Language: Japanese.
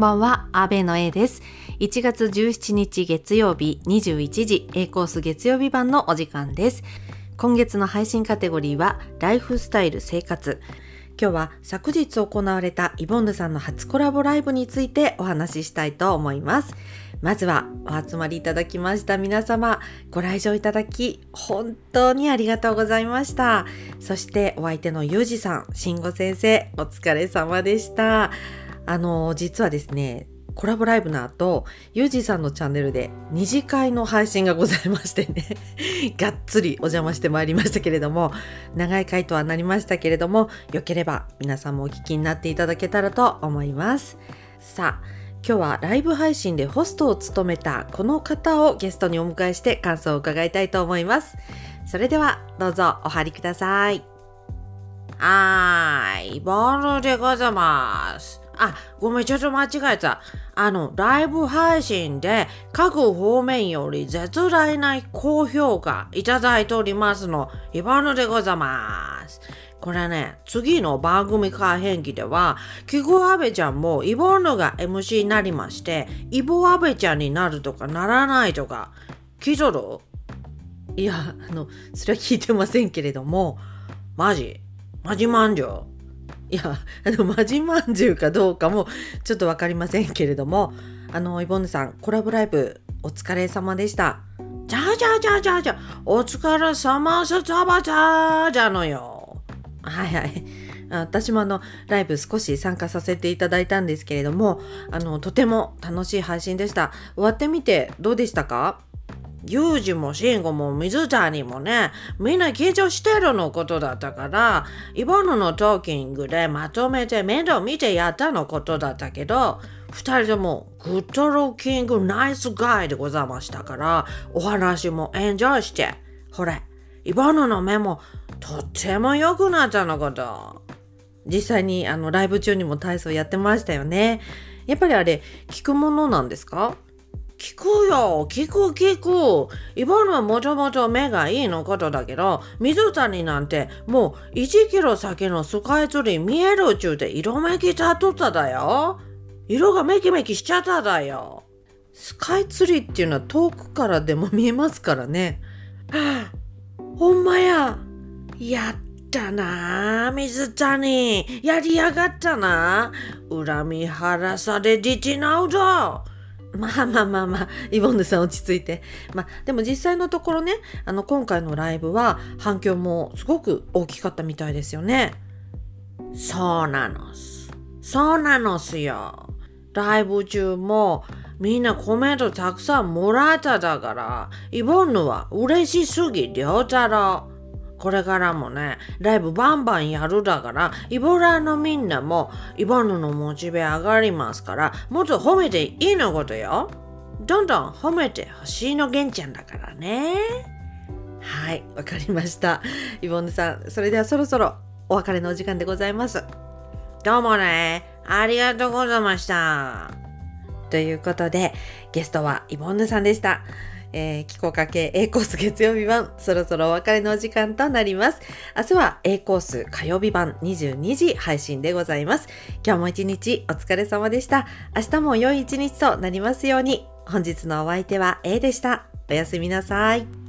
んばんは、アベの A です。1月17日月曜日21時 A コース月曜日版のお時間です。今月の配信カテゴリーは、ライフスタイル生活。今日は昨日行われたイボンヌさんの初コラボライブについてお話ししたいと思います。まずはお集まりいただきました皆様、ご来場いただき本当にありがとうございました。そしてお相手のゆうじさん、しんご先生、お疲れ様でした。あの、実はですね、コラボライブの後、ゆうじさんのチャンネルで二次会の配信がございましてね、がっつりお邪魔してまいりましたけれども、長い回とはなりましたけれども、よければ皆さんもお聞きになっていただけたらと思います。さあ、今日はライブ配信でホストを務めたこの方をゲストにお迎えして感想を伺いたいと思います。それではどうぞお入りください。はーい、ボールでございます。あ、ごめん、ちょっと間違えた。あの、ライブ配信で各方面より絶大な高評価いただいておりますの、イボルでございます。これね、次の番組改編記では、キコアベちゃんもイボルが MC になりまして、イボアベちゃんになるとかならないとか、聞いとる？いや、あの、それは聞いてませんけれども、マジ？マジまんじゅう？いや、あの、マジまんじゅうかどうかもちょっとわかりませんけれども、あの、イボンヌさん、コラボライブお疲れ様でした。じゃあじゃあじゃあじゃあじゃあ、お疲れ様さたばたじゃのよ。はいはい。私もあの、ライブ少し参加させていただいたんですけれども、あの、とても楽しい配信でした。終わってみてどうでしたか？ユージもシンゴも水谷もね、みんな緊張してるのことだったから、イボヌの talking でまとめて面倒見てやったのことだったけど、二人とも good rocking nice guy でございましたから、お話もエンジョイして、ほれ、イボヌの目もとっても良くなったのこと。実際にあの、ライブ中にも体操やってましたよね。やっぱりあれ、聞くものなんですか？聞くよ、聞く聞く。イボヌはもともと目がいいのことだけど、水谷なんてもう1キロ先のスカイツリー見えるちゅうで色めきたとっただよ。色がめきめきしちゃっただよ。スカイツリーっていうのは遠くからでも見えますからね。はあほんまや。やったなあ、水谷。やりやがったな。恨み晴らされディティナウド。まあまあまあまあ、イボンヌさん落ち着いて。まあでも実際のところね、あの今回のライブは反響もすごく大きかったみたいですよね。そうなのす。そうなのすよ。ライブ中もみんなコメントたくさんもらっただから、イボンヌは嬉しすぎりょうたろ。これからもね、ライブバンバンやるだから、イボラのみんなもイボヌのモチベ上がりますから、もっと褒めていいのことよ。どんどん褒めてほしいのげんちゃんだからね。はい、わかりました。イボンヌさん、それではそろそろお別れのお時間でございます。どうもね、ありがとうございました。ということで、ゲストはイボンヌさんでした。えー、気候家系 A コース月曜日版、そろそろお別れのお時間となります。明日は A コース火曜日版22時配信でございます。今日も一日お疲れ様でした。明日も良い一日となりますように。本日のお相手は A でした。おやすみなさい。